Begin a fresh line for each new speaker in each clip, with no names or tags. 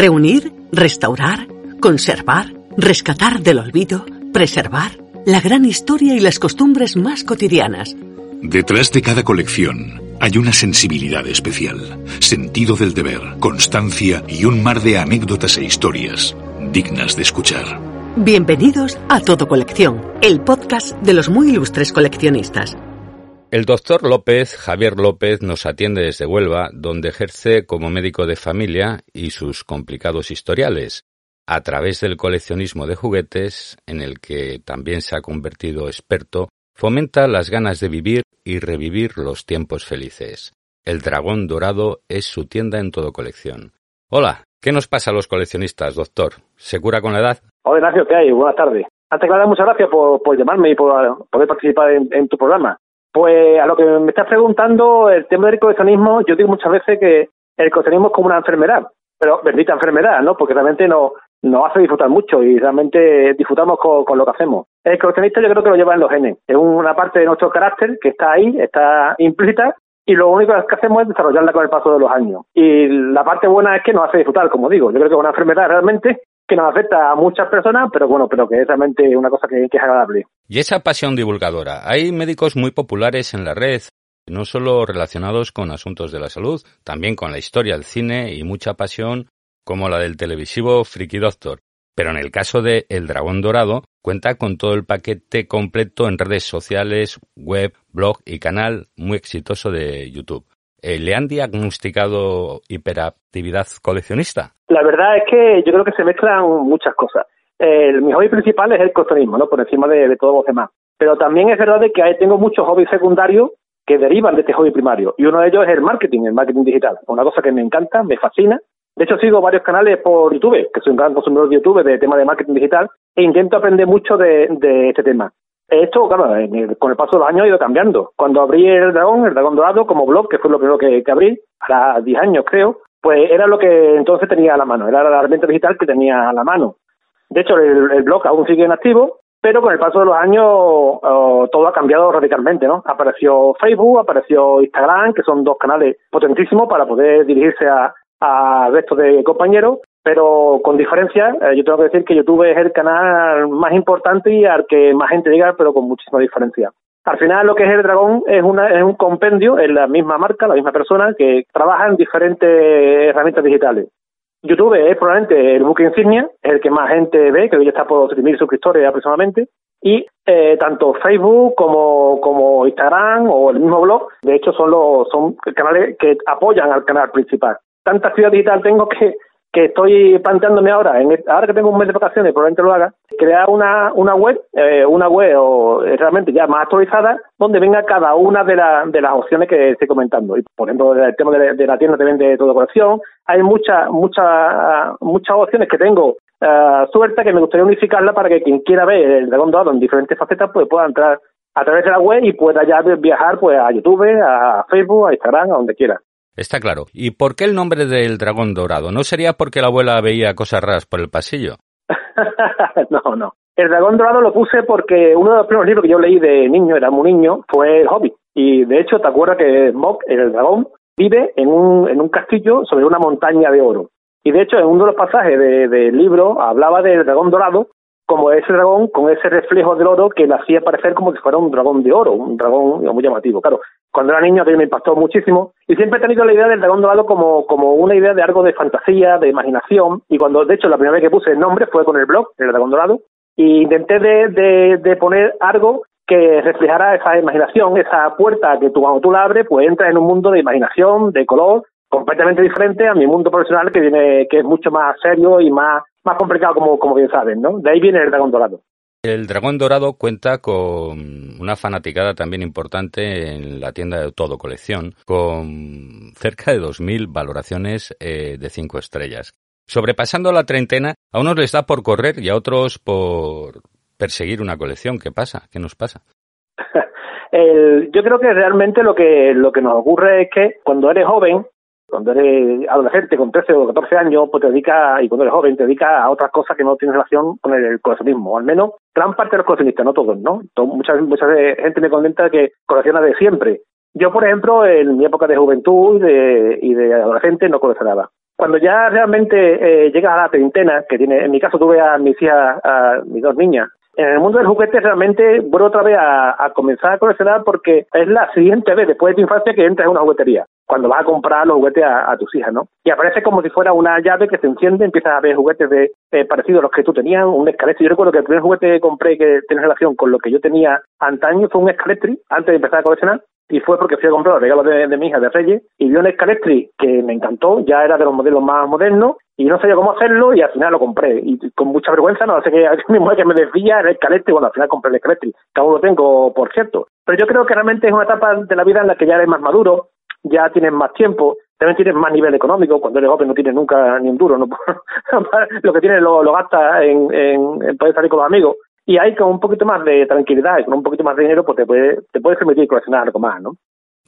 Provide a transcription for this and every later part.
Reunir, restaurar, conservar, rescatar del olvido, preservar la gran historia y las costumbres más cotidianas.
Detrás de cada colección hay una sensibilidad especial, sentido del deber, constancia y un mar de anécdotas e historias dignas de escuchar.
Bienvenidos a Todo Colección, el podcast de los muy ilustres coleccionistas.
El doctor López, Javier López, nos atiende desde Huelva, donde ejerce como médico de familia y sus complicados historiales, a través del coleccionismo de juguetes, en el que también se ha convertido experto, fomenta las ganas de vivir y revivir los tiempos felices. El Dragón Dorado es su tienda en todo colección. Hola, ¿qué nos pasa a los coleccionistas, doctor? ¿Se cura con la edad?
Hola Ignacio, ¿qué hay? Buenas tardes. Antes que nada, muchas gracias por, llamarme y por poder participar en tu programa. Pues a lo que me estás preguntando, el tema del coleccionismo, yo digo muchas veces que el coleccionismo es como una enfermedad, pero bendita enfermedad, ¿no? Porque realmente nos, nos hace disfrutar mucho y realmente disfrutamos con, lo que hacemos. El coleccionista yo creo que lo lleva en los genes. Es una parte de nuestro carácter que está ahí, está implícita y lo único que hacemos es desarrollarla con el paso de los años. Y la parte buena es que nos hace disfrutar, como digo. Yo creo que es una enfermedad realmente que nos afecta a muchas personas, pero bueno, pero que es realmente una cosa que, es agradable.
Y esa pasión divulgadora. Hay médicos muy populares en la red, no solo relacionados con asuntos de la salud, también con la historia del cine y mucha pasión como la del televisivo Freaky Doctor. Pero en el caso de El Dragón Dorado, cuenta con todo el paquete completo en redes sociales, web, blog y canal muy exitoso de YouTube. Eh, ¿Le han diagnosticado hiperactividad coleccionista?
La verdad es que yo creo que se mezclan muchas cosas. mi hobby principal es el coleccionismo, ¿no? por encima de, todos los demás. Pero también es verdad que tengo muchos hobbies secundarios que derivan de este hobby primario. Y uno de ellos es el marketing, el marketing digital. Una cosa que me encanta, me fascina. De hecho, sigo varios canales por YouTube, que soy un gran consumidor de YouTube de tema de marketing digital, e intento aprender mucho de este tema. Esto, claro, con el paso de los años ha ido cambiando. Cuando abrí el Dragón, el Dragón Dorado, como blog, que fue lo primero que, abrí, a 10 años creo, pues era lo que entonces tenía a la mano, era la herramienta digital que tenía a la mano. De hecho, el, blog aún sigue en activo, pero con el paso de los años todo ha cambiado radicalmente, ¿no? Apareció Facebook, apareció Instagram, que son dos canales potentísimos para poder dirigirse a, a resto de compañeros pero con diferencia, eh, yo tengo que decir que YouTube es el canal más importante y al que más gente llega, pero con muchísima diferencia. Al final lo que es el dragón es, una, es un compendio, es la misma marca, la misma persona que trabaja en diferentes herramientas digitales. YouTube es probablemente el buque insignia, es el que más gente ve, que hoy está por 3.000 suscriptores aproximadamente, y eh, tanto Facebook como, como Instagram o el mismo blog, de hecho son los son canales que apoyan al canal principal. Tanta actividad digital tengo que que estoy planteándome ahora, en, ahora que tengo un mes de vacaciones, probablemente lo haga, crear una, una web, eh, una web o, eh, realmente ya más actualizada, donde venga cada una de, de las opciones que estoy comentando. Y, por ejemplo, el tema de, la tienda también de todo colección, hay muchas, muchas, muchas opciones que tengo uh, suerte que me gustaría unificarla para que quien quiera ver el dragón dorado en diferentes facetas pues pueda entrar a través de la web y pueda ya viajar pues a YouTube, a Facebook, a Instagram, a donde quiera.
Está claro. ¿Y por qué el nombre del dragón dorado? ¿No sería porque la abuela veía cosas raras por el pasillo?
no, no. El dragón dorado lo puse porque uno de los primeros libros que yo leí de niño, era muy niño, fue El Hobbit. Y de hecho, ¿te acuerdas que Mok, el dragón, vive en un, en un castillo sobre una montaña de oro? Y de hecho, en uno de los pasajes del libro hablaba del dragón dorado como ese dragón con ese reflejo del oro que le hacía parecer como si fuera un dragón de oro, un dragón muy llamativo. Claro, cuando era niño aquello me impactó muchísimo y siempre he tenido la idea del dragón dorado como, como una idea de algo de fantasía, de imaginación y cuando de hecho la primera vez que puse el nombre fue con el blog, el dragón dorado, y intenté de, de, poner algo que reflejara esa imaginación, esa puerta que tú cuando tú la abres pues entras en un mundo de imaginación, de color, completamente diferente a mi mundo profesional que viene que es mucho más serio y más más complicado, como, como bien saben, ¿no? De ahí viene el dragón dorado.
El dragón dorado cuenta con una fanaticada también importante en la tienda de todo colección, con cerca de 2.000 valoraciones eh, de 5 estrellas. Sobrepasando la treintena, a unos les da por correr y a otros por perseguir una colección. ¿Qué pasa? ¿Qué nos pasa?
yo creo que realmente lo que, lo que nos ocurre es que cuando eres joven cuando eres adolescente con 13 o 14 años, pues te dedicas, y cuando eres joven, te dedicas a otras cosas que no tienen relación con el coleccionismo. Al menos gran parte de los coleccionistas, no todos, ¿no? Mucha, mucha gente me comenta que colecciona de siempre. Yo, por ejemplo, en mi época de juventud y de, y de adolescente no coleccionaba. Cuando ya realmente eh, llegas a la treintena, que tiene, en mi caso tuve a mis hijas, a mis dos niñas, en el mundo del juguete realmente vuelvo otra vez a, comenzar a coleccionar porque es la siguiente vez después de tu infancia que entras en una juguetería, cuando vas a comprar los juguetes a, tus hijas, ¿no? Y aparece como si fuera una llave que se enciende, empiezas a ver juguetes de eh, parecidos a los que tú tenías, un escaletri. Yo recuerdo que el primer juguete que compré que tiene relación con lo que yo tenía antaño fue un escaletri, antes de empezar a coleccionar, y fue porque fui a comprar los regalos de, mi hija de Reyes y vi un Escaletri que me encantó, ya era de los modelos más modernos y no sabía cómo hacerlo y al final lo compré. Y con mucha vergüenza, no sé que mi mujer me decía el Escaletri, bueno, al final compré el Escaletri, que aún lo tengo, por cierto. Pero yo creo que realmente es una etapa de la vida en la que ya eres más maduro, ya tienes más tiempo, también tienes más nivel económico, cuando eres joven no tienes nunca ni un duro, no lo que tienes lo, lo gastas en poder salir con los amigos. Y ahí con un poquito más de tranquilidad y con un poquito más de dinero, pues te, puede, te puedes permitir coleccionar algo más, ¿no?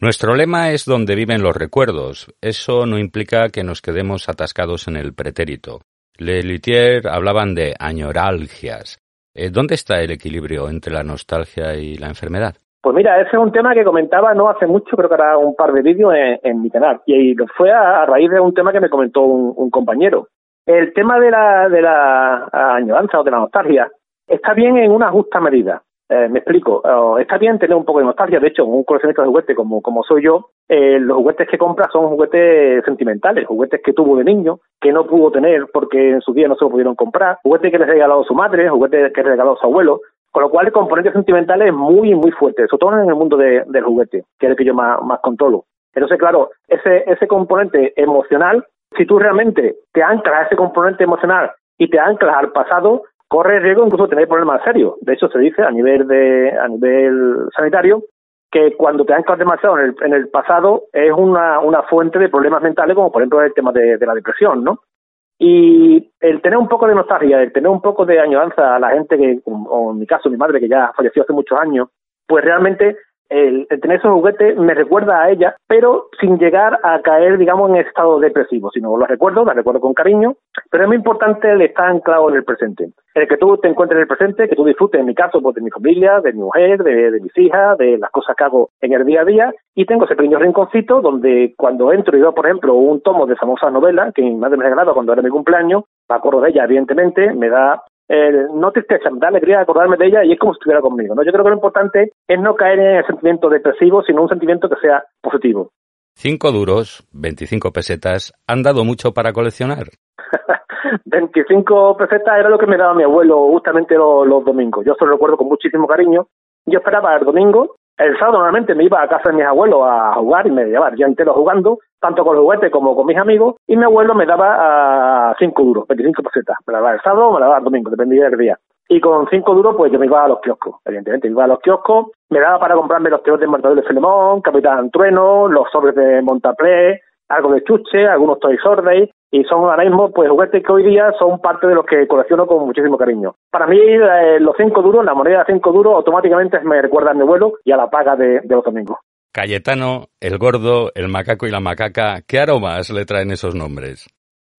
Nuestro lema es donde viven los recuerdos. Eso no implica que nos quedemos atascados en el pretérito. Le Luthier hablaban de añoralgias. Eh, ¿Dónde está el equilibrio entre la nostalgia y la enfermedad?
Pues mira, ese es un tema que comentaba no hace mucho, creo que era un par de vídeos en, mi canal. Y fue a, raíz de un tema que me comentó un, un compañero. El tema de la, de la añoranza o de la nostalgia Está bien en una justa medida. Eh, me explico. Eh, está bien tener un poco de nostalgia. De hecho, un coleccionista de juguetes como, como soy yo, eh, los juguetes que compra son juguetes sentimentales, juguetes que tuvo de niño, que no pudo tener porque en su día no se lo pudieron comprar, juguetes que le regaló su madre, juguetes que le regaló su abuelo. Con lo cual, el componente sentimental es muy, muy fuerte, sobre todo en el mundo de, del juguete, que es el que yo más, más controlo. Entonces, claro, ese, ese componente emocional, si tú realmente te anclas a ese componente emocional y te anclas al pasado, corre riesgo incluso de tener problemas serios. De hecho, se dice a nivel de a nivel sanitario que cuando te anclas demasiado en el, en el pasado es una, una fuente de problemas mentales, como por ejemplo el tema de, la depresión, ¿no? Y el tener un poco de nostalgia, el tener un poco de añoranza a la gente que, o en mi caso, mi madre, que ya falleció hace muchos años, pues realmente el, tener esos juguetes me recuerda a ella, pero sin llegar a caer, digamos, en estado depresivo, sino lo recuerdo, la recuerdo con cariño, pero es muy importante el estar anclado en el presente. El que tú te encuentres en el presente, que tú disfrutes, en mi caso, pues, de mi familia, de mi mujer, de, mis hijas, de las cosas que hago en el día a día, y tengo ese pequeño rinconcito donde cuando entro y veo, por ejemplo, un tomo de famosa novela que mi madre me regalado cuando era mi cumpleaños, me acuerdo de ella, evidentemente, me da eh, no tristeza, me da alegría acordarme de ella y es como si estuviera conmigo. ¿no? Yo creo que lo importante es no caer en el sentimiento depresivo, sino un sentimiento que sea positivo.
Cinco duros, 25 pesetas, ¿han dado mucho para coleccionar?
25 pesetas era lo que me daba mi abuelo justamente los, los domingos. Yo se lo recuerdo con muchísimo cariño. Yo esperaba el domingo el sábado normalmente me iba a casa de mis abuelos a jugar y me llevaba día entero jugando, tanto con los juguetes como con mis amigos, y mi abuelo me daba a cinco duros, 25 pesetas. Me la daba el sábado o me la daba el domingo, dependía del día. Y con cinco duros, pues yo me iba a los kioscos, evidentemente. Me iba a los kioscos, me daba para comprarme los teos de Matador de Filemón, Capitán Trueno, los sobres de Montaplé, algo de chuche, algunos Toy Sorday, y son ahora mismo pues juguetes que hoy día son parte de los que colecciono con muchísimo cariño. Para mí eh, los cinco duros, la moneda de cinco duros automáticamente me recuerda a mi abuelo y a la paga de, de los domingos.
Cayetano, el gordo, el macaco y la macaca, ¿qué aromas le traen esos nombres?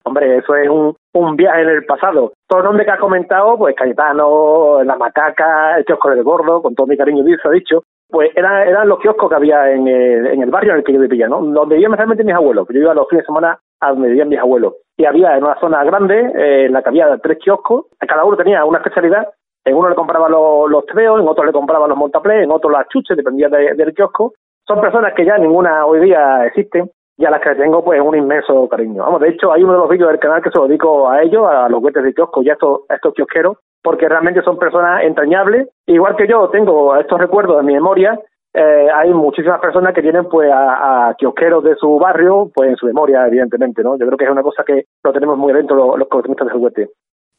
Hombre, eso es un, un viaje en el pasado. Todo el nombre que has comentado, pues Cayetano, la macaca, el kiosco del gordo, con todo mi cariño se ha dicho, pues eran, eran los kioscos que había en el, en el barrio en el que yo vivía, ¿no? Donde vivían realmente mis abuelos. Yo iba los fines de semana a donde vivían mis abuelos. Y había en una zona grande, eh, en la que había tres kioscos, cada uno tenía una especialidad. En uno le compraba los, los treos, en otro le compraba los montaplés, en otro las chuches, dependía del kiosco. Son personas que ya ninguna hoy día existen y a las que tengo pues un inmenso cariño. Vamos, de hecho hay uno de los vídeos del canal que se lo dedico a ellos, a los juguetes de kiosco y a estos, a estos kiosqueros, porque realmente son personas entrañables. Igual que yo tengo estos recuerdos en mi memoria, eh, hay muchísimas personas que tienen pues a, kiosqueros de su barrio pues en su memoria, evidentemente, ¿no? Yo creo que es una cosa que lo tenemos muy dentro los, los coleccionistas de juguete.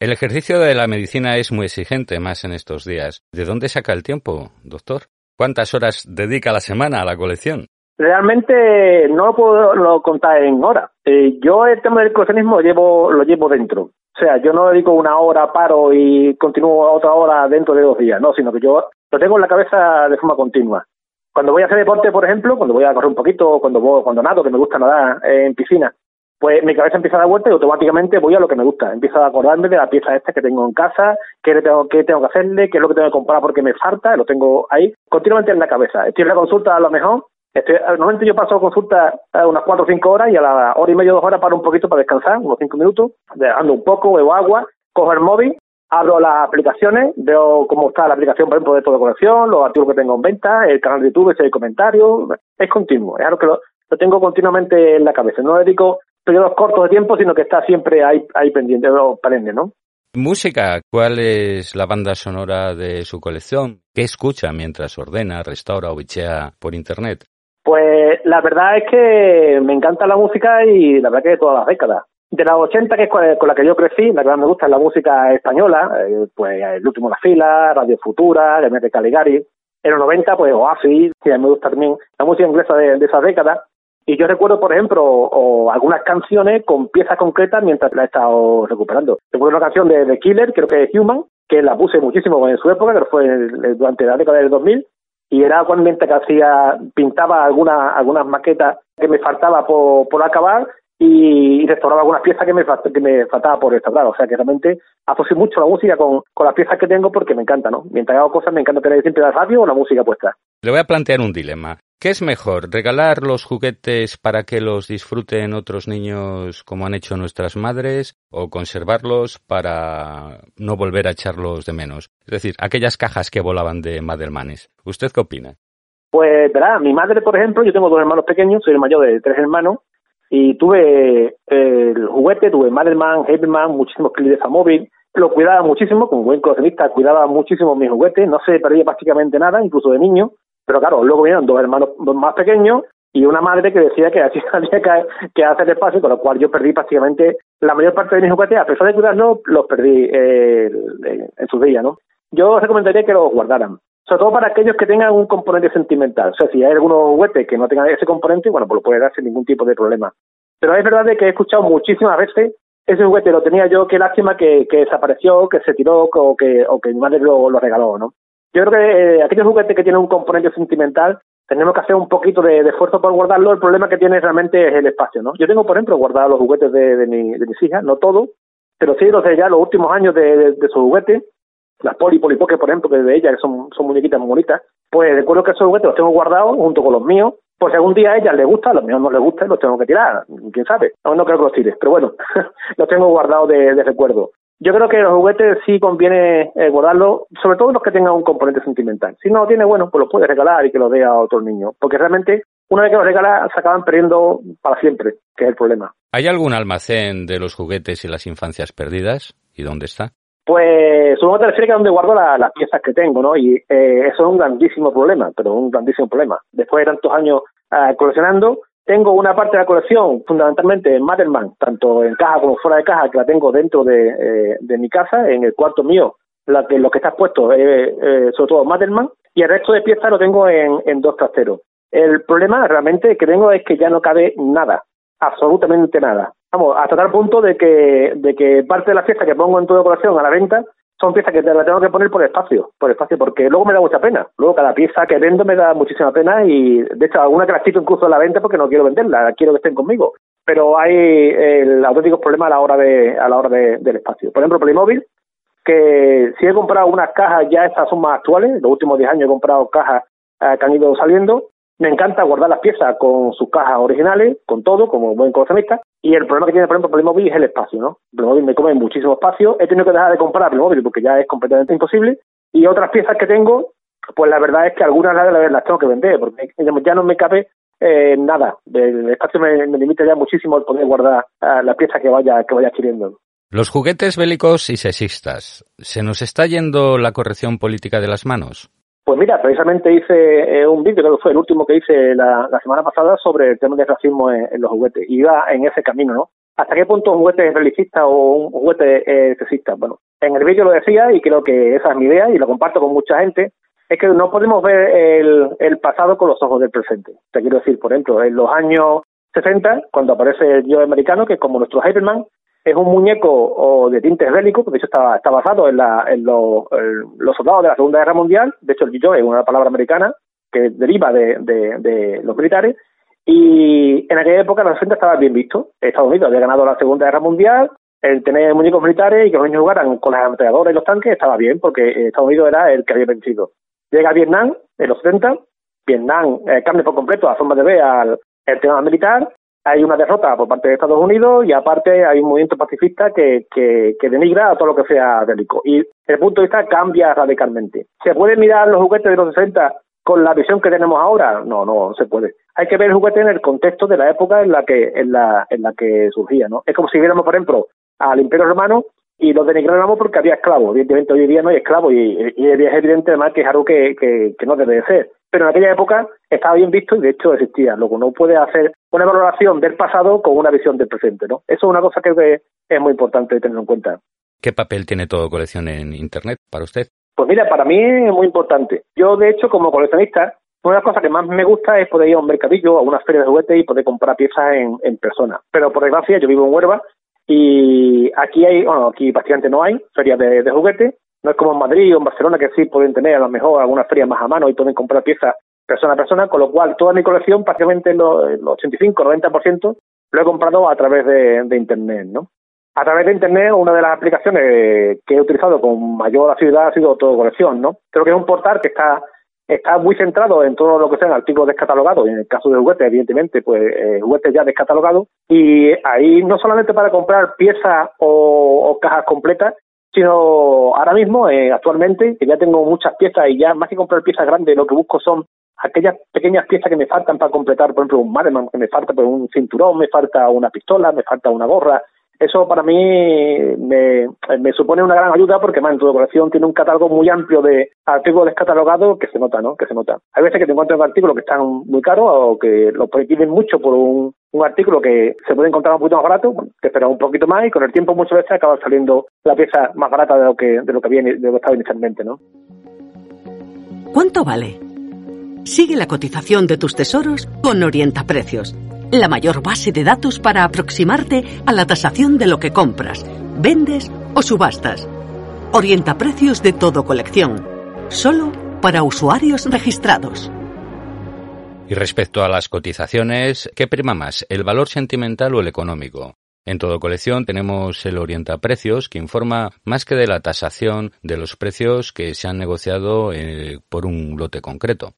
El ejercicio de la medicina es muy exigente más en estos días. ¿De dónde saca el tiempo, doctor? ¿Cuántas horas dedica la semana a la colección?
Realmente no lo puedo contar en horas. Eh, yo el tema del coleccionismo lo llevo, lo llevo dentro. O sea, yo no dedico una hora, paro y continúo otra hora dentro de dos días, no, sino que yo lo tengo en la cabeza de forma continua. Cuando voy a hacer deporte, por ejemplo, cuando voy a correr un poquito, cuando voy, cuando nado, que me gusta nadar en piscina, pues mi cabeza empieza a dar vuelta y automáticamente voy a lo que me gusta. Empiezo a acordarme de la pieza esta que tengo en casa, qué tengo, qué tengo que hacerle, qué es lo que tengo que comprar porque me falta, lo tengo ahí continuamente en la cabeza. Estoy en la consulta a lo mejor Estoy, normalmente yo paso consulta unas cuatro o cinco horas y a la hora y media, dos horas paro un poquito para descansar, unos cinco minutos, dejando un poco, bebo agua, cojo el móvil, abro las aplicaciones, veo cómo está la aplicación, por ejemplo, de todo colección, los artículos que tengo en venta, el canal de YouTube, si hay comentarios, es continuo, es algo que lo, tengo continuamente en la cabeza. No dedico periodos cortos de tiempo, sino que está siempre ahí, ahí pendiente, lo prende, ¿no?
Música, ¿cuál es la banda sonora de su colección? ¿Qué escucha mientras ordena, restaura o bichea por internet?
Pues la verdad es que me encanta la música y la verdad que de todas las décadas. De las 80, que es con la que yo crecí, la que más me gusta es la música española, eh, pues El último de la fila, Radio Futura, el de Caligari. En los 90, pues Oasis, que me gusta también la música inglesa de, de esas décadas. Y yo recuerdo, por ejemplo, algunas canciones con piezas concretas mientras la he estado recuperando. Recuerdo una canción de The Killer, creo que es Human, que la puse muchísimo en su época, que fue durante la década del 2000, y era cuando que hacía, pintaba algunas algunas maquetas que me faltaba por, por acabar y, restauraba algunas piezas que me, que me faltaba por restaurar. O sea que realmente asocio mucho la música con, con las piezas que tengo porque me encanta, ¿no? Mientras hago cosas me encanta tener siempre la radio o la música puesta.
Le voy a plantear un dilema. ¿Qué es mejor, regalar los juguetes para que los disfruten otros niños como han hecho nuestras madres o conservarlos para no volver a echarlos de menos? Es decir, aquellas cajas que volaban de Madelmanes. ¿Usted qué opina?
Pues verá, mi madre, por ejemplo, yo tengo dos hermanos pequeños, soy el mayor de tres hermanos, y tuve el juguete, tuve Madelman, Heberman, muchísimos clips de móvil, lo cuidaba muchísimo, como buen coleccionista, cuidaba muchísimo mis juguetes, no se perdía prácticamente nada, incluso de niño, pero claro, luego vinieron dos hermanos más pequeños y una madre que decía que así había que, que hacer espacio, con lo cual yo perdí prácticamente la mayor parte de mis juguetes, a pesar de cuidarlos, los perdí eh, en sus días, ¿no? Yo recomendaría que los guardaran, sobre todo para aquellos que tengan un componente sentimental. O sea, si hay algunos juguetes que no tengan ese componente, bueno, pues lo puede dar sin ningún tipo de problema. Pero es verdad que he escuchado muchísimas veces ese juguete lo tenía yo, qué lástima que, que desapareció, que se tiró o que, o que mi madre lo, lo regaló, ¿no? Yo creo que eh, aquellos juguetes que tienen un componente sentimental tenemos que hacer un poquito de, esfuerzo por guardarlo. El problema que tiene realmente es el espacio, ¿no? Yo tengo, por ejemplo, guardado los juguetes de, de, mi, de mis hijas, no todos, pero sí los de ya los últimos años de, de, sus juguetes, las poli, polipoques, por ejemplo, que de ellas, que son, son muñequitas muy bonitas, pues recuerdo que esos juguetes los tengo guardados junto con los míos, pues si algún día a ellas les gusta, a los míos no les gusta, los tengo que tirar, quién sabe. No, no creo que los tires, pero bueno, los tengo guardados de, de recuerdo. Yo creo que los juguetes sí conviene eh, guardarlos, sobre todo los que tengan un componente sentimental. Si no lo tiene, bueno, pues los puede regalar y que lo dé a otro niño. Porque realmente, una vez que los regala, se acaban perdiendo para siempre, que es el problema.
¿Hay algún almacén de los juguetes y las infancias perdidas? ¿Y dónde está?
Pues supongo que te refieres a donde guardo las piezas que tengo, ¿no? Y eh, eso es un grandísimo problema, pero un grandísimo problema. Después de tantos años eh, coleccionando, tengo una parte de la colección, fundamentalmente en Madelman, tanto en caja como fuera de caja, que la tengo dentro de, eh, de mi casa, en el cuarto mío, la que, lo que está expuesto es eh, sobre todo Madelman, y el resto de piezas lo tengo en, en dos trasteros. El problema realmente que tengo es que ya no cabe nada, absolutamente nada. Vamos, hasta tal punto de que, de que parte de las piezas que pongo en toda colección a la venta son piezas que la tengo que poner por espacio, por espacio, porque luego me da mucha pena. Luego cada pieza que vendo me da muchísima pena y de hecho alguna que las quito incluso en la venta porque no quiero venderla, quiero que estén conmigo. Pero hay el auténtico problema a la hora de a la hora de, del espacio. Por ejemplo, Playmobil, que si he comprado unas cajas ya estas son más actuales, los últimos 10 años he comprado cajas eh, que han ido saliendo me encanta guardar las piezas con sus cajas originales, con todo, como buen coleccionista. Y el problema que tiene, por ejemplo, Playmobil es el espacio, ¿no? Playmobil me come muchísimo espacio. He tenido que dejar de comprar Playmobil porque ya es completamente imposible. Y otras piezas que tengo, pues la verdad es que algunas las, las tengo que vender porque ya no me cabe eh, nada. El espacio me, limita ya muchísimo el poder guardar uh, las piezas que vaya, que vaya adquiriendo.
Los juguetes bélicos y sexistas. ¿Se nos está yendo la corrección política de las manos?
Pues mira, precisamente hice eh, un vídeo, creo que fue el último que hice la, semana pasada, sobre el tema del racismo en, los juguetes. Iba en ese camino, ¿no? ¿Hasta qué punto un juguete es religista o un juguete es sexista? Bueno, en el vídeo lo decía y creo que esa es mi idea y lo comparto con mucha gente, es que no podemos ver el, pasado con los ojos del presente. Te quiero decir, por ejemplo, en los años 60, cuando aparece el yo americano, que es como nuestro Hyperman, es un muñeco de tintes bélicos, de hecho está, está basado en, los soldados de la Segunda Guerra Mundial, de hecho el G.I.Joe es una palabra americana que deriva de, de, los militares, y en aquella época la gente estaba bien visto. Estados Unidos había ganado la Segunda Guerra Mundial, el tener muñecos militares y que los niños jugaran con las ametralladoras y los tanques estaba bien, porque Estados Unidos era el que había vencido. Llega a Vietnam en los 70 Vietnam eh, cambia por completo la forma de ver al tema militar, hay una derrota por parte de Estados Unidos y aparte hay un movimiento pacifista que, que, que, denigra a todo lo que sea bélico. Y el punto de vista cambia radicalmente. ¿Se puede mirar los juguetes de los 60 con la visión que tenemos ahora? No, no, se puede. Hay que ver el juguete en el contexto de la época en la que, en la, en la que surgía, ¿no? Es como si viéramos, por ejemplo, al Imperio Romano y lo denigráramos porque había esclavos. Evidentemente hoy día no hay esclavos y, y es evidente además que es algo que, que, que no debe de ser. Pero en aquella época estaba bien visto y de hecho existía. Luego no puede hacer una valoración del pasado con una visión del presente, ¿no? Eso es una cosa que es muy importante tener en cuenta.
¿Qué papel tiene todo colección en Internet para usted?
Pues mira, para mí es muy importante. Yo, de hecho, como coleccionista, una de las cosas que más me gusta es poder ir a un mercadillo, a una feria de juguetes y poder comprar piezas en, en persona. Pero por desgracia, yo vivo en Huelva y aquí hay, bueno, aquí prácticamente no hay ferias de, de juguetes. No es como en Madrid o en Barcelona que sí pueden tener a lo mejor algunas ferias más a mano y pueden comprar piezas persona a persona, con lo cual toda mi colección, prácticamente el 85-90%, lo he comprado a través de, Internet, ¿no? A través de Internet, una de las aplicaciones que he utilizado con mayor asiduidad ha sido todo colección, ¿no? Creo que es un portal que está está muy centrado en todo lo que sean artículos descatalogados, en el caso de juguetes, evidentemente, pues eh, juguetes ya descatalogados, y ahí no solamente para comprar piezas o cajas completas, sino ahora mismo, eh, actualmente, que ya tengo muchas piezas y ya más que comprar piezas grandes, lo que busco son aquellas pequeñas piezas que me faltan para completar, por ejemplo, un Mademan, que me falta pues, un cinturón, me falta una pistola, me falta una gorra, eso para mí me, supone una gran ayuda porque más en tu colección tiene un catálogo muy amplio de artículos descatalogados que se nota, ¿no? Que se nota. Hay veces que te encuentras artículos que están muy caros o que los piden mucho por un, artículo que se puede encontrar un poquito más barato, te esperas un poquito más y con el tiempo muchas veces acaba saliendo la pieza más barata de lo que de lo que viene de lo que estaba inicialmente, ¿no?
¿Cuánto vale? Sigue la cotización de tus tesoros con Orienta Precios la mayor base de datos para aproximarte a la tasación de lo que compras, vendes o subastas. Orienta precios de todo colección, solo para usuarios registrados.
Y respecto a las cotizaciones, ¿qué prima más, el valor sentimental o el económico? En todo colección tenemos el Orienta Precios, que informa más que de la tasación de los precios que se han negociado eh, por un lote concreto.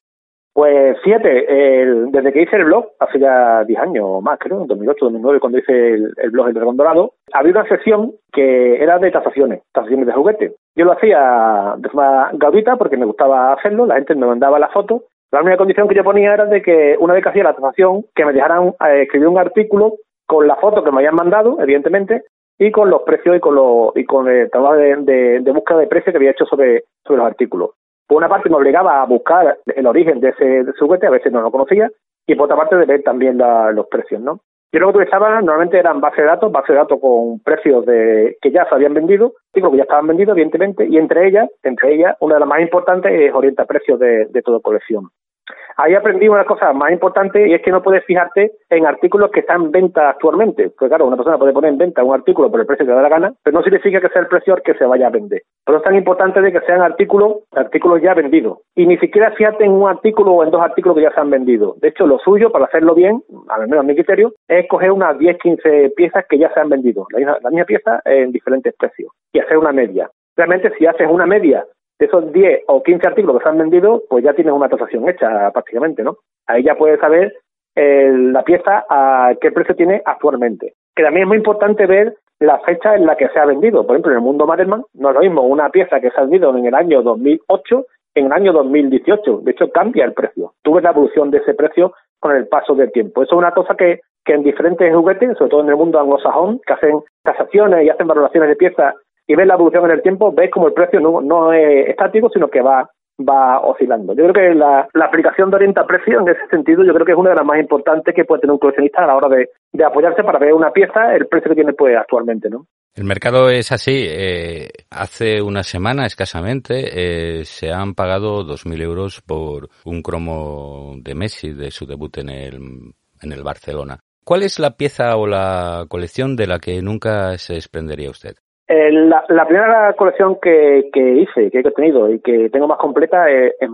Pues fíjate, el, desde que hice el blog, hace ya 10 años o más, creo, en 2008, 2009, cuando hice el, blog El Dragón Dorado, había una sección que era de tasaciones, tasaciones de juguete. Yo lo hacía de forma gratuita porque me gustaba hacerlo, la gente me mandaba la foto. La única condición que yo ponía era de que una vez que hacía la tasación, que me dejaran eh, escribir un artículo con la foto que me habían mandado, evidentemente, y con los precios y con, los, y con el trabajo de, de, búsqueda de precios que había hecho sobre, sobre los artículos por una parte me obligaba a buscar el origen de ese, juguete, a veces no lo conocía, y por otra parte de ver también los precios, ¿no? Yo lo que utilizaba normalmente eran bases de datos, bases de datos con precios de que ya se habían vendido, digo que ya estaban vendidos, evidentemente, y entre ellas, entre ellas, una de las más importantes es orienta precios de, de toda colección. Ahí aprendí una cosa más importante y es que no puedes fijarte en artículos que están en venta actualmente. Pues claro, una persona puede poner en venta un artículo por el precio que le da la gana, pero no significa que sea el precio al que se vaya a vender. Por eso es tan importante de que sean artículos, artículos ya vendidos. Y ni siquiera fíjate en un artículo o en dos artículos que ya se han vendido. De hecho, lo suyo, para hacerlo bien, al menos a mi criterio, es coger unas 10, 15 piezas que ya se han vendido. La misma, la misma pieza en diferentes precios. Y hacer una media. Realmente, si haces una media de esos 10 o 15 artículos que se han vendido, pues ya tienes una tasación hecha prácticamente, ¿no? Ahí ya puedes saber eh, la pieza a qué precio tiene actualmente. Que también es muy importante ver la fecha en la que se ha vendido. Por ejemplo, en el mundo Madelman no es lo mismo una pieza que se ha vendido en el año 2008 en el año 2018. De hecho, cambia el precio. Tú ves la evolución de ese precio con el paso del tiempo. Eso es una cosa que, que en diferentes juguetes, sobre todo en el mundo anglosajón, que hacen tasaciones y hacen valoraciones de piezas y ves la evolución en el tiempo, ves como el precio no, es estático, sino que va va oscilando. Yo creo que la, la aplicación de orienta precio en ese sentido, yo creo que es una de las más importantes que puede tener un coleccionista a la hora de, de apoyarse para ver una pieza, el precio que tiene pues actualmente, ¿no?
El mercado es así. Eh, hace una semana escasamente eh, se han pagado 2.000 euros por un cromo de Messi de su debut en el, en el Barcelona. ¿Cuál es la pieza o la colección de la que nunca se desprendería usted?
Eh, la, primera colección que, que, hice, que he tenido y que tengo más completa es, es.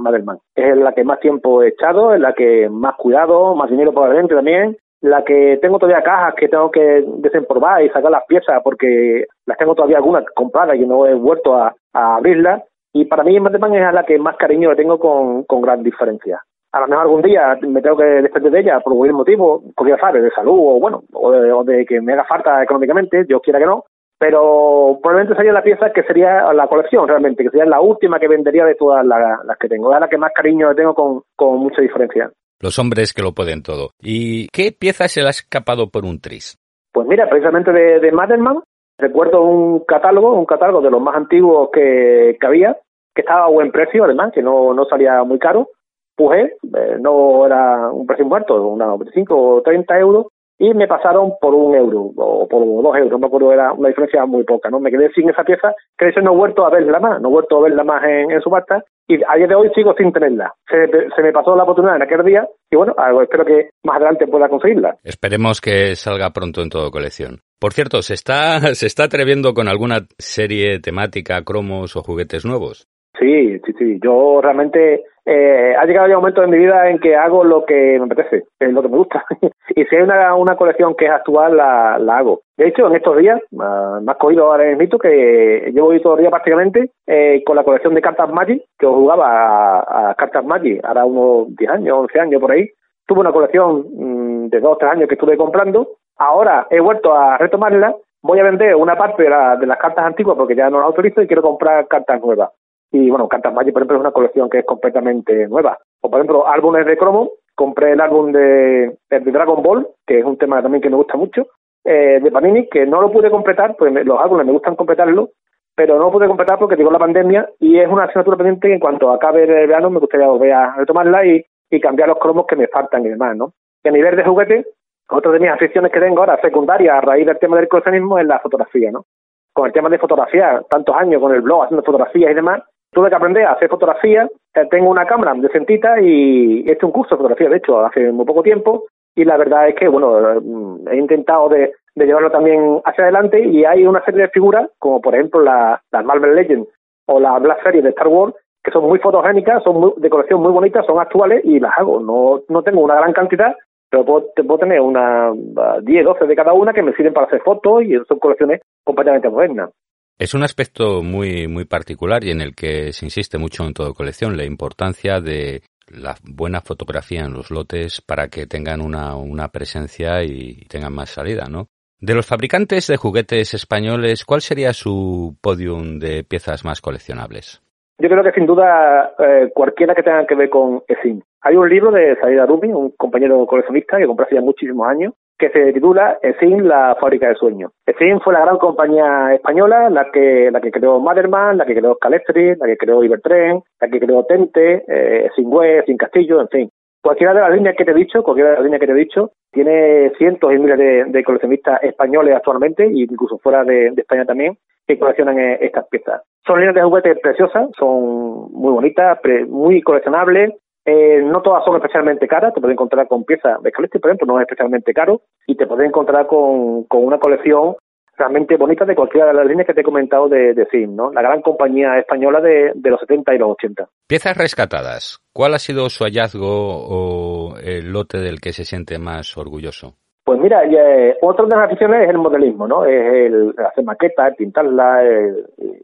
Es la que más tiempo he echado, es la que más cuidado, más dinero probablemente también. La que tengo todavía cajas que tengo que desempolvar y sacar las piezas porque las tengo todavía algunas compradas y no he vuelto a, abrirlas. Y para mí Madelman es la que más cariño le tengo con, con gran diferencia. a lo mejor algún día me tengo que despedir de ella por cualquier motivo, cualquier sabe, de salud o bueno, o de, que me haga falta económicamente, Dios quiera que no, pero probablemente sería la pieza que sería la colección realmente, que sería la última que vendería de todas las, que tengo, es la que más cariño le tengo con, con mucha diferencia.
Los hombres que lo pueden todo. ¿Y qué pieza se le ha escapado por un tris?
Pues mira, precisamente de, de Madelman, recuerdo un catálogo, un catálogo de los más antiguos que, que había, que estaba a buen precio además, que no, no salía muy caro, pujé, eh, no era un precio muerto, unos 25 o 30 euros, y me pasaron por un euro o por dos euros, no me acuerdo, era una diferencia muy poca, ¿no? Me quedé sin esa pieza, que de hecho no he vuelto a verla más, no he vuelto a verla más en, en subasta, y a día de hoy sigo sin tenerla. Se, se, me pasó la oportunidad en aquel día y bueno, espero que más adelante pueda conseguirla.
Esperemos que salga pronto en todo colección. Por cierto, ¿se está, ¿se está atreviendo con alguna serie temática, cromos o juguetes nuevos?
Sí, sí, sí. Yo realmente eh, ha llegado ya un momento en mi vida en que hago lo que me apetece, es lo que me gusta. y si hay una, una colección que es actual, la, la hago. De hecho, en estos días, me has cogido ahora el mito que llevo hoy todo el día prácticamente eh, con la colección de cartas Magic, que yo jugaba a, cartas Magic, ahora unos 10 años, 11 años por ahí. Tuve una colección mm, de 2 o 3 años que estuve comprando. Ahora he vuelto a retomarla. Voy a vender una parte de, de las cartas antiguas porque ya no las autorizo y quiero comprar cartas nuevas. Y bueno, Cartas Magic, por ejemplo, es una colección que es completamente nueva. O por ejemplo, álbumes de cromo. Compré el álbum de, de Dragon Ball, que es un tema también que me gusta mucho, eh, de Panini, que no lo pude completar, pues los álbumes me gustan completarlo, pero no lo pude completar porque llegó la pandemia y es una asignatura pendiente que en cuanto acabe el verano me gustaría volver a retomarla y, y cambiar los cromos que me faltan y demás, ¿no? Y a nivel de juguete, otra de mis aficiones que tengo ahora, secundaria, a raíz del tema del coleccionismo, es la fotografía, ¿no? Con el tema de fotografía, tantos años con el blog haciendo fotografías y demás, tuve que aprender a hacer fotografía. Eh, tengo una cámara decentita y he hecho un curso de fotografía, de hecho, hace muy poco tiempo. Y la verdad es que, bueno, mm, he intentado de, llevarlo también hacia adelante y hay una serie de figuras, como por ejemplo las Marvel Legends o la Black Series de Star Wars, que son muy fotogénicas, son de colección muy bonitas, son actuales y las hago. No, no tengo una gran cantidad, pero puedo, puedo tener unas 10, 12 de cada una que me sirven para hacer fotos y son colecciones completamente modernas.
Es un aspecto muy, muy particular y en el que se insiste mucho en toda colección, la importancia de la buena fotografía en los lotes para que tengan una, una presencia y tengan más salida, ¿no? De los fabricantes de juguetes españoles, ¿cuál sería su podium de piezas más coleccionables?
Yo creo que sin duda eh, cualquiera que tenga que ver con ESIM. Hay un libro de Saida Rumi, un compañero coleccionista que compré hace ya muchísimos años, que se titula ESIN, la fábrica de sueños. ESIN fue la gran compañía española, la que la que creó Maderman, la que creó Calestri, la que creó Ibertren, la que creó Tente, eh, Sin Web, Sin Castillo, en fin. Cualquiera de las líneas que te he dicho, cualquiera de las líneas que te he dicho, tiene cientos y miles de, coleccionistas españoles actualmente, incluso fuera de, España también, que coleccionan eh, estas piezas. Son líneas de juguetes preciosas, son muy bonitas, muy coleccionables, eh, no todas son especialmente caras, te puedes encontrar con piezas de Calesti, por ejemplo, no es especialmente caro, y te puedes encontrar con, con una colección realmente bonita de cualquiera de las líneas que te he comentado de, de ¿no? La gran compañía española de, de los 70 y los 80.
Piezas rescatadas. ¿Cuál ha sido su hallazgo o el lote del que se siente más orgulloso?
Pues mira, eh, otra de las aficiones es el modelismo, ¿no? Es el hacer maquetas, pintarlas.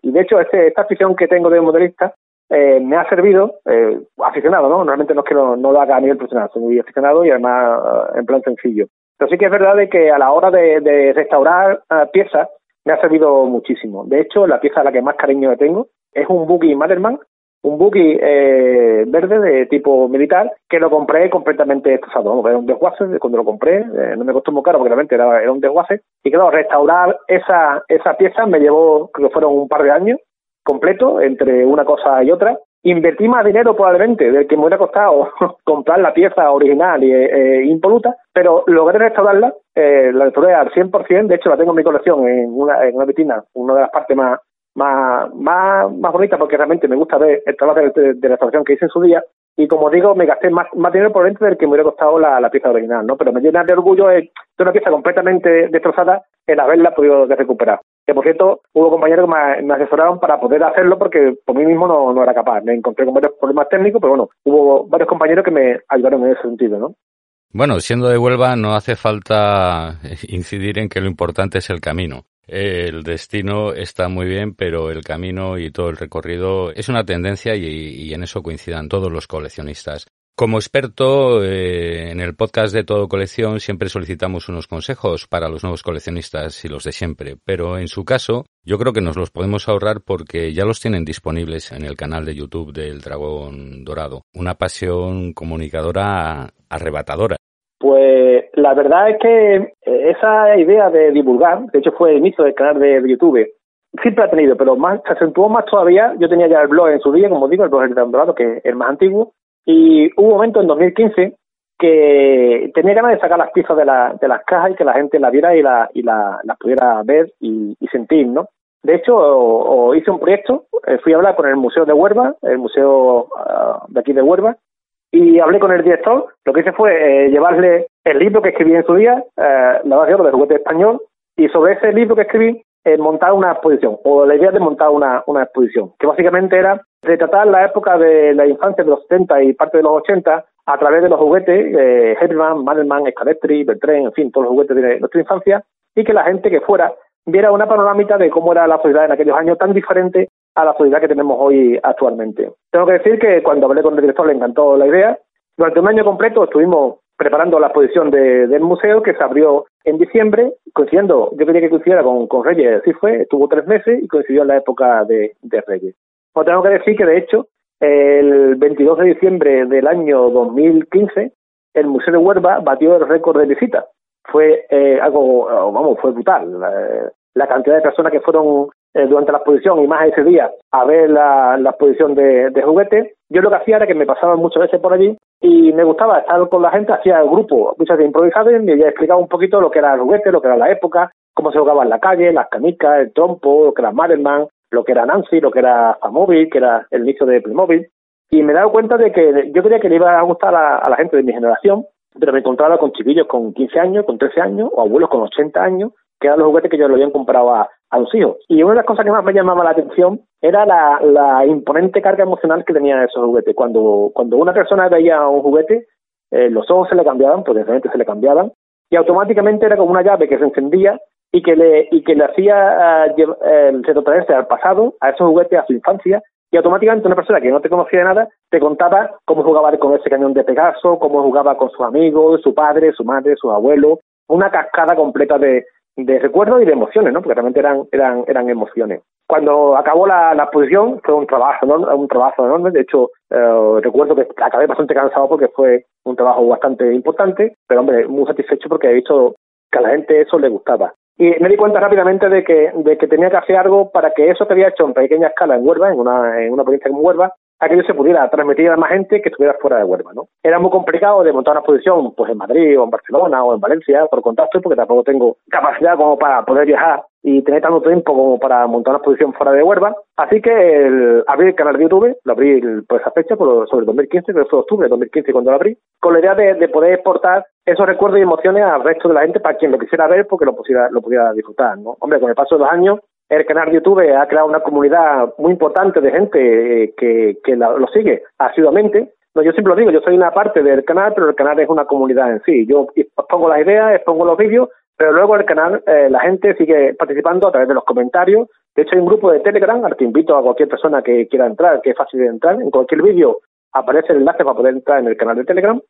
y de hecho, este, esta afición que tengo de modelista eh, me ha servido, eh, aficionado, ¿no? Normalmente no es que no, lo haga a nivel profesional, soy muy aficionado y además eh, en plan sencillo. Pero sí que es verdad de que a la hora de, restaurar eh, piezas me ha servido muchísimo. De hecho, la pieza a la que más cariño le tengo es un buggy Maderman, un buggy eh, verde de tipo militar que lo compré completamente destrozado. Era un desguace cuando lo compré, no me costó muy caro porque realmente era, un desguace. Y claro, restaurar esa, esa pieza me llevó, creo que fueron un par de años completo entre una cosa y otra. Invertí más dinero probablemente del que me hubiera costado comprar la pieza original y eh, impoluta, pero logré restaurarla, eh, la restauré al 100%, de hecho la tengo en mi colección en una, en una vitrina, una de las partes más, más, más, más bonitas porque realmente me gusta ver el trabajo de, de, restauración que hice en su día y como digo, me gasté más, más dinero por dentro del que me hubiera costado la, la pieza original, ¿no? Pero me llena de orgullo de una pieza completamente destrozada el haberla podido recuperar que por cierto hubo compañeros que me, asesoraron para poder hacerlo porque por mí mismo no, no, era capaz. Me encontré con varios problemas técnicos, pero bueno, hubo varios compañeros que me ayudaron en ese sentido, ¿no?
Bueno, siendo de Huelva no hace falta incidir en que lo importante es el camino. El destino está muy bien, pero el camino y todo el recorrido es una tendencia y, en eso coincidan todos los coleccionistas. Como experto eh, en el podcast de Todo Colección siempre solicitamos unos consejos para los nuevos coleccionistas y los de siempre, pero en su caso yo creo que nos los podemos ahorrar porque ya los tienen disponibles en el canal de YouTube del Dragón Dorado. Una pasión comunicadora arrebatadora.
Pues la verdad es que eh, esa idea de divulgar, de hecho fue el inicio del canal de YouTube, siempre ha tenido, pero más, se acentuó más todavía. Yo tenía ya el blog en su día, como digo, el blog del Dorado, que es el más antiguo, y hubo un momento en 2015 que tenía ganas de sacar las piezas de, la, de las cajas y que la gente las viera y, la, las pudiera ver y, sentir, ¿no? De hecho, hice un proyecto, eh, fui a hablar con el Museo de Huerva, el museo ah, de aquí de Huerva, y hablé con el director. Lo que hice fue eh, llevarle el libro que escribí en su día, eh, La de juguete español, y sobre ese libro que escribí, montar una exposición, o la idea de montar una, una exposición, que básicamente era retratar la época de la infancia de los 70 y parte de los 80 a través de los juguetes, eh, Herman, Mandelman, Scalectri, Beltrán, en fin, todos los juguetes de nuestra infancia, y que la gente que fuera viera una panorámica de cómo era la sociedad en aquellos años tan diferente a la sociedad que tenemos hoy actualmente. Tengo que decir que cuando hablé con el director le encantó la idea. Durante un año completo estuvimos preparando la exposición del museo que se abrió en diciembre, coincidiendo, yo quería que coincidiera con, con Reyes, así fue, estuvo tres meses y coincidió en la época de, de Reyes. Os tengo que decir que, de hecho, el 22 de diciembre del año 2015, el Museo de Huerva batió el récord de visita. Fue eh, algo, vamos, fue brutal. La, cantidad de personas que fueron eh, durante la exposición y más ese día a ver la, exposición de, juguetes, yo lo que hacía era que me pasaba muchas veces por allí y me gustaba estar con la gente, hacía el grupo, muchas veces improvisado y me explicaba un poquito lo que era el juguete, lo que era la época, cómo se jugaba en la calle, las canicas, el trompo, lo que era Madelman, lo que era Nancy, lo que era Famóvil, que era el inicio de Playmobil, y me he dado cuenta de que yo creía que le iba a gustar a, la gente de mi generación, pero me encontraba con chiquillos con 15 años, con 13 años, o abuelos con 80 años, que eran los juguetes que yo le habían comprado a, los hijos. Y una de las cosas que más me llamaba la atención era la, imponente carga emocional que tenían esos juguetes. Cuando, cuando una persona veía un juguete, eh, los ojos se le cambiaban, porque realmente se le cambiaban, y automáticamente era como una llave que se encendía y que le, y que le hacía uh, retrotraerse al pasado, a esos juguetes, a su infancia, y automáticamente una persona que no te conocía de nada te contaba cómo jugaba con ese cañón de Pegaso, cómo jugaba con sus amigos, su padre, su madre, sus abuelos, una cascada completa de, de recuerdos y de emociones, ¿no? Porque realmente eran, eran, eran emociones. Cuando acabó la, la exposición fue un trabajo, ¿no? un trabajo enorme. De hecho, eh, recuerdo que acabé bastante cansado porque fue un trabajo bastante importante, pero hombre, muy satisfecho porque he visto que a la gente eso le gustaba. Y me di cuenta rápidamente de que, de que tenía que hacer algo para que eso que había hecho en pequeña escala en Huelva, en una, en una provincia como Huelva, aquello se pudiera transmitir a más gente que estuviera fuera de Huelva, ¿no? Era muy complicado de montar una exposición pues en Madrid o en Barcelona o en Valencia por contacto porque tampoco tengo capacidad como para poder viajar y tener tanto tiempo como para montar una exposición fuera de Huelva. Así que el, abrí el canal de YouTube, lo abrí por esa fecha, por, sobre el 2015, que fue octubre de 2015 cuando lo abrí, con la idea de, poder exportar esos recuerdos y emociones al resto de la gente para quien lo quisiera ver porque lo pudiera, lo pudiera disfrutar, ¿no? Hombre, con el paso de los años, el canal de YouTube ha creado una comunidad muy importante de gente eh, que, que lo sigue asiduamente. No, yo siempre lo digo, yo soy una parte del canal, pero el canal es una comunidad en sí. Yo expongo las ideas, expongo los vídeos, pero luego el canal, eh, la gente sigue participando a través de los comentarios. De hecho, hay un grupo de Telegram al que invito a cualquier persona que quiera entrar, que es fácil de entrar. En cualquier vídeo aparece el enlace para poder entrar en el canal de Telegram.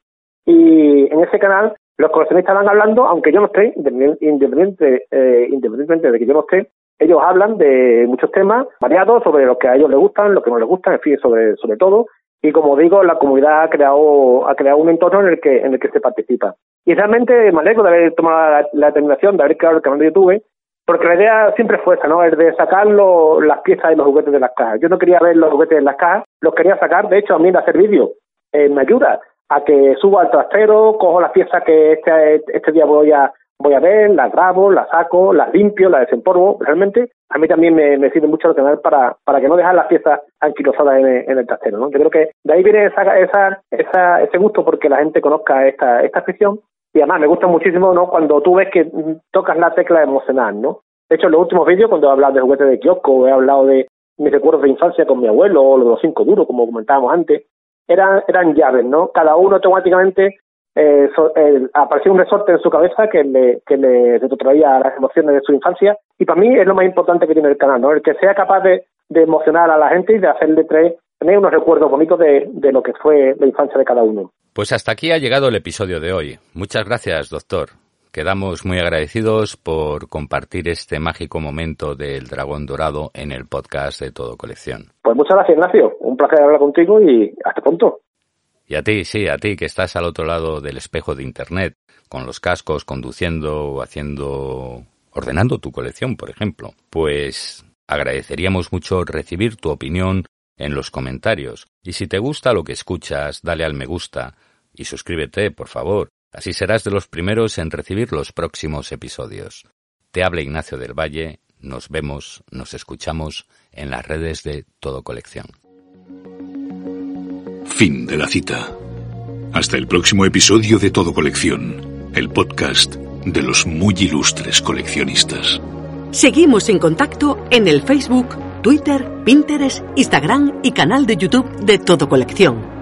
Y en ese canal los coleccionistas van hablando, aunque yo no esté, independiente, eh, independientemente de que yo no esté, ellos hablan de muchos temas variados sobre lo que a ellos les gustan, lo que no les gustan, en fin, sobre, sobre todo. Y como digo, la comunidad ha creado, ha creado un entorno en el que, en el que se participa. Y realmente me alegro de haber tomado la, determinación de haber creado el canal de YouTube, porque la idea siempre fue esa, ¿no? El de sacar las piezas y los juguetes de las cajas. Yo no quería ver los juguetes en las cajas, los quería sacar. De hecho, a mí de hacer vídeos eh, me ayuda a que suba al trastero, cojo las piezas que este, este día voy a, voy a ver, las grabo, las saco, las limpio, las desempolvo. Realmente a mí también me, sirve mucho el canal para, para que no dejar las piezas anquilosadas en, el trastero. ¿no? Yo creo que de ahí viene esa, esa, esa, ese gusto porque la gente conozca esta, esta afición y además me gusta muchísimo ¿no? cuando tú ves que tocas la tecla emocional. ¿no? De hecho, en los últimos vídeos, cuando he hablado de juguetes de kiosco, he hablado de mis recuerdos de infancia con mi abuelo, o los cinco duros, como comentábamos antes, eran, eran llaves, ¿no? Cada uno automáticamente eh, aparecía un resorte en su cabeza que le, que le retrotraía las emociones de su infancia y para mí es lo más importante que tiene el canal, ¿no? El que sea capaz de, emocionar a la gente y de hacerle traer tener unos recuerdos bonitos de, de lo que fue la infancia de cada uno.
Pues hasta aquí ha llegado el episodio de hoy. Muchas gracias, doctor. Quedamos muy agradecidos por compartir este mágico momento del dragón dorado en el podcast de Todo Colección.
Pues muchas gracias, Ignacio. Un placer hablar contigo y hasta pronto.
Y a ti, sí, a ti que estás al otro lado del espejo de Internet, con los cascos, conduciendo haciendo... ordenando tu colección, por ejemplo. Pues agradeceríamos mucho recibir tu opinión en los comentarios. Y si te gusta lo que escuchas, dale al me gusta y suscríbete, por favor. Así serás de los primeros en recibir los próximos episodios. Te habla Ignacio del Valle. Nos vemos, nos escuchamos en las redes de Todo Colección.
Fin de la cita. Hasta el próximo episodio de Todo Colección, el podcast de los muy ilustres coleccionistas.
Seguimos en contacto en el Facebook, Twitter, Pinterest, Instagram y canal de YouTube de Todo Colección.